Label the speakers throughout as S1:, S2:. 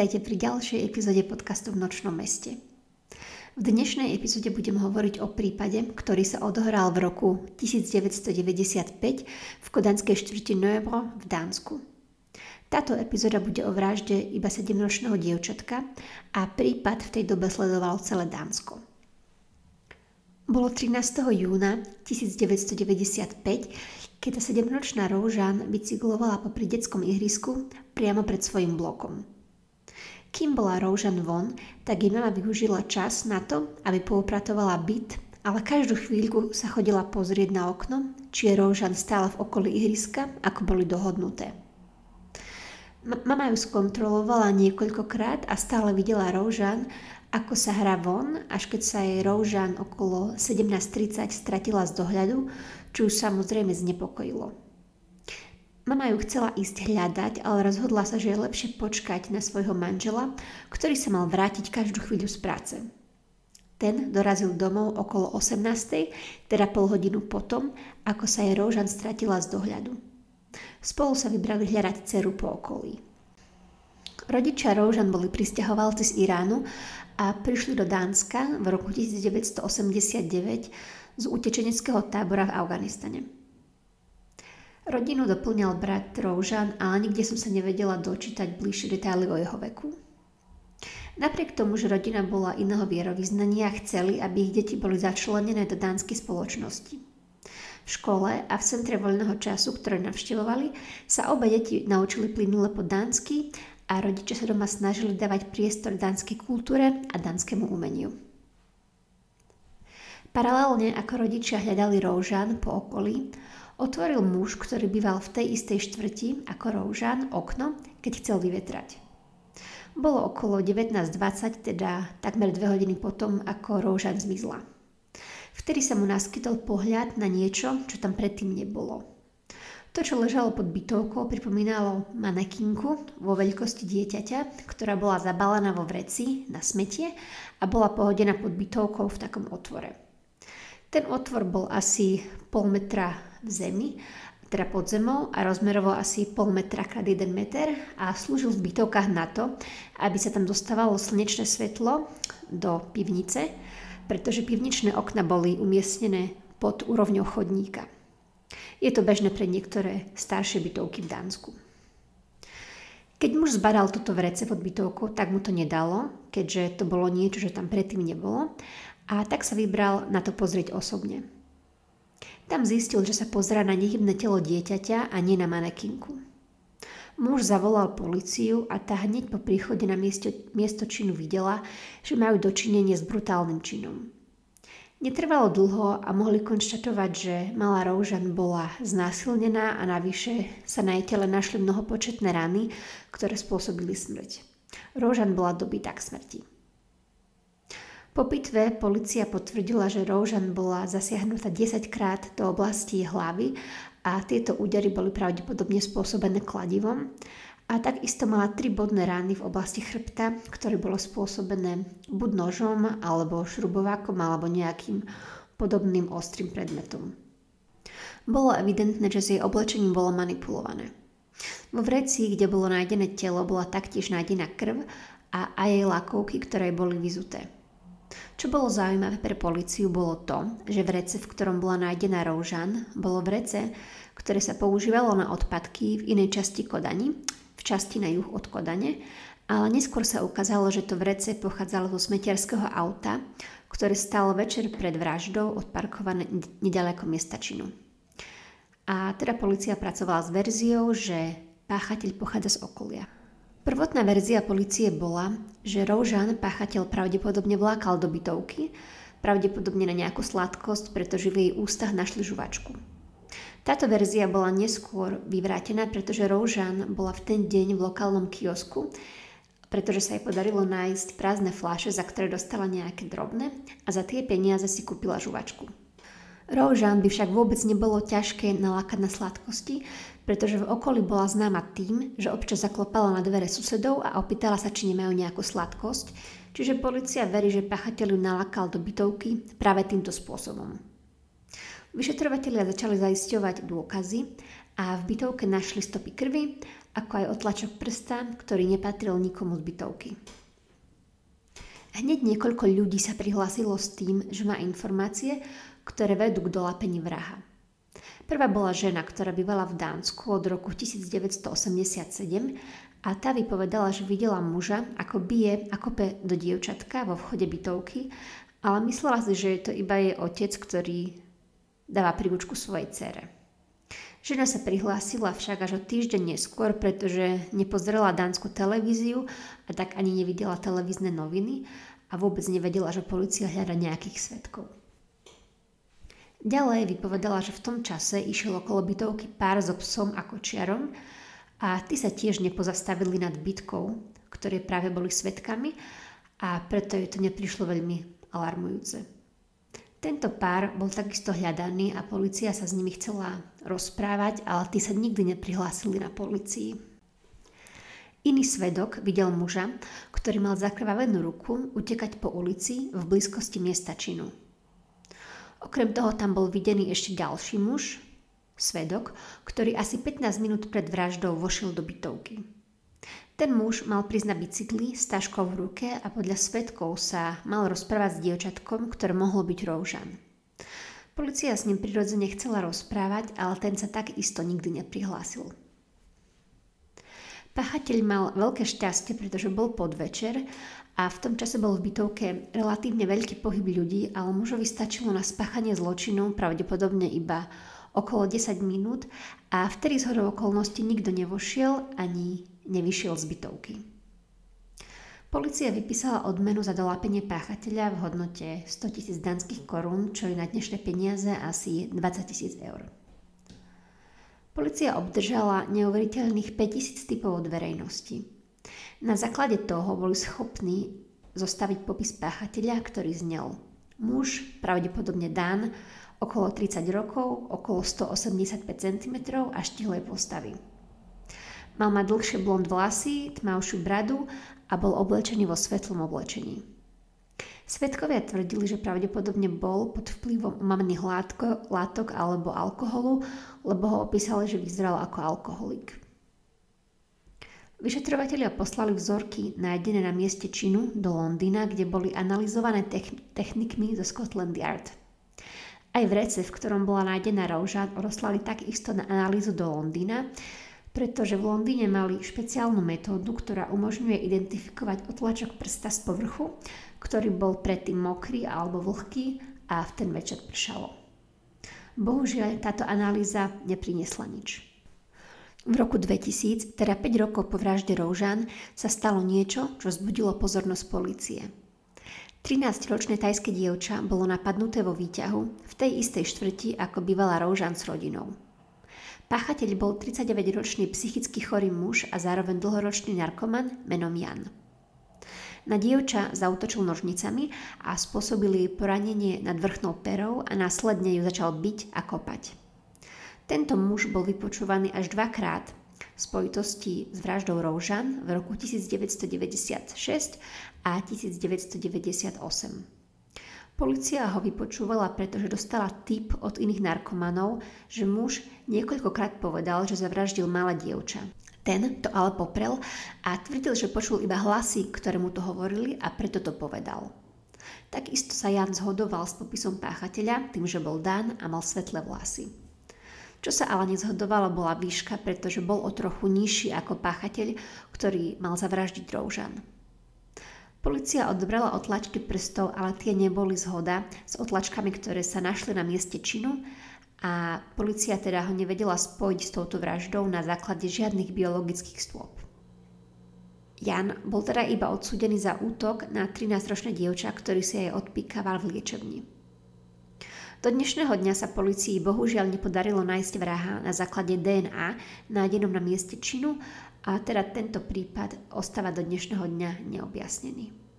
S1: Vitajte pri ďalšej epizóde podcastu v Nočnom meste. V dnešnej epizóde budem hovoriť o prípade, ktorý sa odohral v roku 1995 v kodanskej štvrti Noebro v Dánsku. Táto epizóda bude o vražde iba 7-ročného dievčatka a prípad v tej dobe sledoval celé Dánsko. Bolo 13. júna 1995, keď sa 7-ročná Roužan bicyklovala popri detskom ihrisku priamo pred svojim blokom. Kým bola Roužan von, tak jej mama využila čas na to, aby poupratovala byt, ale každú chvíľku sa chodila pozrieť na okno, či je Roužan stála v okolí ihriska, ako boli dohodnuté. Mama ju skontrolovala niekoľkokrát a stále videla Roužan, ako sa hrá von, až keď sa jej Roužan okolo 17.30 stratila z dohľadu, čo ju samozrejme znepokojilo. Mama ju chcela ísť hľadať, ale rozhodla sa, že je lepšie počkať na svojho manžela, ktorý sa mal vrátiť každú chvíľu z práce. Ten dorazil domov okolo 18. teda pol hodinu potom, ako sa jej Roužan stratila z dohľadu. Spolu sa vybrali hľadať dceru po okolí. Rodičia Roužan boli pristahovalci z Iránu a prišli do Dánska v roku 1989 z utečeneckého tábora v Afganistane. Rodinu doplňal brat Roužan, ale nikde som sa nevedela dočítať bližšie detaily o jeho veku. Napriek tomu, že rodina bola iného vierovýznania, chceli, aby ich deti boli začlenené do dánskej spoločnosti. V škole a v centre voľného času, ktoré navštevovali, sa obe deti naučili plynule po dánsky a rodičia sa doma snažili dávať priestor dánskej kultúre a dánskému umeniu. Paralelne ako rodičia hľadali Roužan po okolí, otvoril muž, ktorý býval v tej istej štvrti ako Roužan, okno, keď chcel vyvetrať. Bolo okolo 19.20, teda takmer dve hodiny potom, ako Roužan zmizla. Vtedy sa mu naskytol pohľad na niečo, čo tam predtým nebolo. To, čo ležalo pod bytovkou, pripomínalo manekinku vo veľkosti dieťaťa, ktorá bola zabalená vo vreci na smetie a bola pohodená pod bytovkou v takom otvore. Ten otvor bol asi pol metra v zemi, teda pod zemou a rozmerovo asi pol metra krát 1 meter a slúžil v bytovkách na to, aby sa tam dostávalo slnečné svetlo do pivnice, pretože pivničné okna boli umiestnené pod úrovňou chodníka. Je to bežné pre niektoré staršie bytovky v Dánsku. Keď muž zbadal toto vrece pod bytovkou, tak mu to nedalo, keďže to bolo niečo, že tam predtým nebolo a tak sa vybral na to pozrieť osobne. Tam zistil, že sa pozera na nehybné telo dieťaťa a nie na manekinku. Muž zavolal policiu a tá hneď po príchode na miesto, miesto činu videla, že majú dočinenie s brutálnym činom. Netrvalo dlho a mohli konštatovať, že malá Roužan bola znásilnená a navyše sa na jej tele našli mnohopočetné rany, ktoré spôsobili smrť. Roužan bola dobitá k smrti. Po pitve policia potvrdila, že Roužan bola zasiahnutá 10 krát do oblasti hlavy a tieto údery boli pravdepodobne spôsobené kladivom a takisto mala tri bodné rány v oblasti chrbta, ktoré bolo spôsobené buď nožom, alebo šrubovákom, alebo nejakým podobným ostrým predmetom. Bolo evidentné, že s jej oblečením bolo manipulované. Vo vreci, kde bolo nájdené telo, bola taktiež nájdená krv a aj jej lakovky, ktoré boli vyzuté. Čo bolo zaujímavé pre policiu bolo to, že vrece, v ktorom bola nájdená Roužan, bolo vrece, ktoré sa používalo na odpadky v inej časti Kodani v časti na juh od Kodane, ale neskôr sa ukázalo, že to vrece pochádzalo zo smetiarského auta, ktoré stalo večer pred vraždou odparkované nedaleko miesta činu. A teda policia pracovala s verziou, že páchateľ pochádza z okolia. Prvotná verzia policie bola, že Roužan páchateľ pravdepodobne vlákal do bytovky, pravdepodobne na nejakú sladkosť, pretože v jej ústach našli žuvačku. Táto verzia bola neskôr vyvrátená, pretože Roužan bola v ten deň v lokálnom kiosku, pretože sa jej podarilo nájsť prázdne fláše, za ktoré dostala nejaké drobné a za tie peniaze si kúpila žuvačku. Roužan by však vôbec nebolo ťažké nalákať na sladkosti, pretože v okolí bola známa tým, že občas zaklopala na dvere susedov a opýtala sa, či nemajú nejakú sladkosť, čiže policia verí, že pachateľ ju nalákal do bytovky práve týmto spôsobom. Vyšetrovatelia začali zaisťovať dôkazy a v bytovke našli stopy krvi, ako aj otlačok prsta, ktorý nepatril nikomu z bytovky. Hneď niekoľko ľudí sa prihlásilo s tým, že má informácie, ktoré vedú k dolápení vraha. Prvá bola žena, ktorá bývala v Dánsku od roku 1987 a tá vypovedala, že videla muža, ako bije a kope do dievčatka vo vchode bytovky, ale myslela si, že je to iba jej otec, ktorý dáva príručku svojej cere. Žena sa prihlásila však až o týždeň neskôr, pretože nepozrela dánsku televíziu a tak ani nevidela televízne noviny a vôbec nevedela, že policia hľada nejakých svetkov. Ďalej vypovedala, že v tom čase išiel okolo bytovky pár so psom a kočiarom a tí sa tiež nepozastavili nad bytkou, ktoré práve boli svetkami a preto ju to neprišlo veľmi alarmujúce. Tento pár bol takisto hľadaný a policia sa s nimi chcela rozprávať, ale tí sa nikdy neprihlásili na policii. Iný svedok videl muža, ktorý mal zakrvavenú ruku utekať po ulici v blízkosti miesta činu. Okrem toho tam bol videný ešte ďalší muž, svedok, ktorý asi 15 minút pred vraždou vošiel do bytovky. Ten muž mal prísť na bicykli s taškou v ruke a podľa svetkov sa mal rozprávať s dievčatkom, ktoré mohlo byť Roužan. Polícia s ním prirodzene chcela rozprávať, ale ten sa takisto nikdy neprihlásil. Pachateľ mal veľké šťastie, pretože bol podvečer a v tom čase bol v bytovke relatívne veľký pohyb ľudí, ale mužovi stačilo na spáchanie zločinu pravdepodobne iba okolo 10 minút a vtedy z hodou okolností nikto nevošiel ani nevyšiel z bytovky. Polícia vypísala odmenu za dolápenie páchateľa v hodnote 100 tisíc danských korún, čo je na dnešné peniaze asi 20 tisíc eur. Polícia obdržala neuveriteľných 5000 typov od verejnosti. Na základe toho boli schopní zostaviť popis páchateľa, ktorý znel muž, pravdepodobne Dan, okolo 30 rokov, okolo 185 cm a štihlej postavy. Mal mať dlhšie blond vlasy, tmavšiu bradu a bol oblečený vo svetlom oblečení. Svetkovia tvrdili, že pravdepodobne bol pod vplyvom umamných látko, látok alebo alkoholu, lebo ho opísali, že vyzeral ako alkoholik. Vyšetrovatelia poslali vzorky nájdené na mieste činu do Londýna, kde boli analyzované technikmi zo Scotland Yard. Aj v rece, v ktorom bola nájdená rouža, roslali takisto na analýzu do Londýna, pretože v Londýne mali špeciálnu metódu, ktorá umožňuje identifikovať otlačok prsta z povrchu, ktorý bol predtým mokrý alebo vlhký a v ten večer pršalo. Bohužiaľ, táto analýza nepriniesla nič. V roku 2000, teda 5 rokov po vražde Roužan, sa stalo niečo, čo zbudilo pozornosť policie. 13-ročné tajské dievča bolo napadnuté vo výťahu v tej istej štvrti, ako bývala Roužan s rodinou. Páchateľ bol 39-ročný psychicky chorý muž a zároveň dlhoročný narkoman menom Jan. Na dievča zautočil nožnicami a spôsobili jej poranenie nad vrchnou perou a následne ju začal byť a kopať. Tento muž bol vypočúvaný až dvakrát v spojitosti s vraždou Roužan v roku 1996 a 1998. Polícia ho vypočúvala, pretože dostala tip od iných narkomanov, že muž niekoľkokrát povedal, že zavraždil malé dievča. Ten to ale poprel a tvrdil, že počul iba hlasy, ktoré mu to hovorili a preto to povedal. Takisto sa Jan zhodoval s popisom páchateľa, tým, že bol Dan a mal svetlé vlasy. Čo sa ale nezhodovalo bola výška, pretože bol o trochu nižší ako páchateľ, ktorý mal zavraždiť Roužan. Polícia odobrala otlačky prstov, ale tie neboli zhoda s otlačkami, ktoré sa našli na mieste činu a policia teda ho nevedela spojiť s touto vraždou na základe žiadnych biologických stôp. Jan bol teda iba odsúdený za útok na 13-ročné dievča, ktorý si jej odpíkaval v liečebni. Do dnešného dňa sa policii bohužiaľ nepodarilo nájsť vraha na základe DNA nájdenom na mieste činu a teda tento prípad ostáva do dnešného dňa neobjasnený.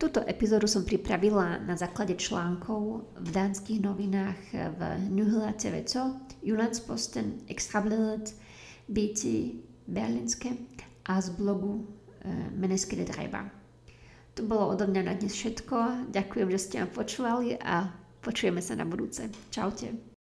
S1: Túto epizódu som pripravila na základe článkov v dánskych novinách v Nyhla TV Co, Jyllandsposten, Ekstrabladet, BT, Berlinske a z blogu e, Menneskede Dreba. To bolo odo mňa na dnes všetko. Ďakujem, že ste ma počúvali a počujeme sa na budúce. Čaute.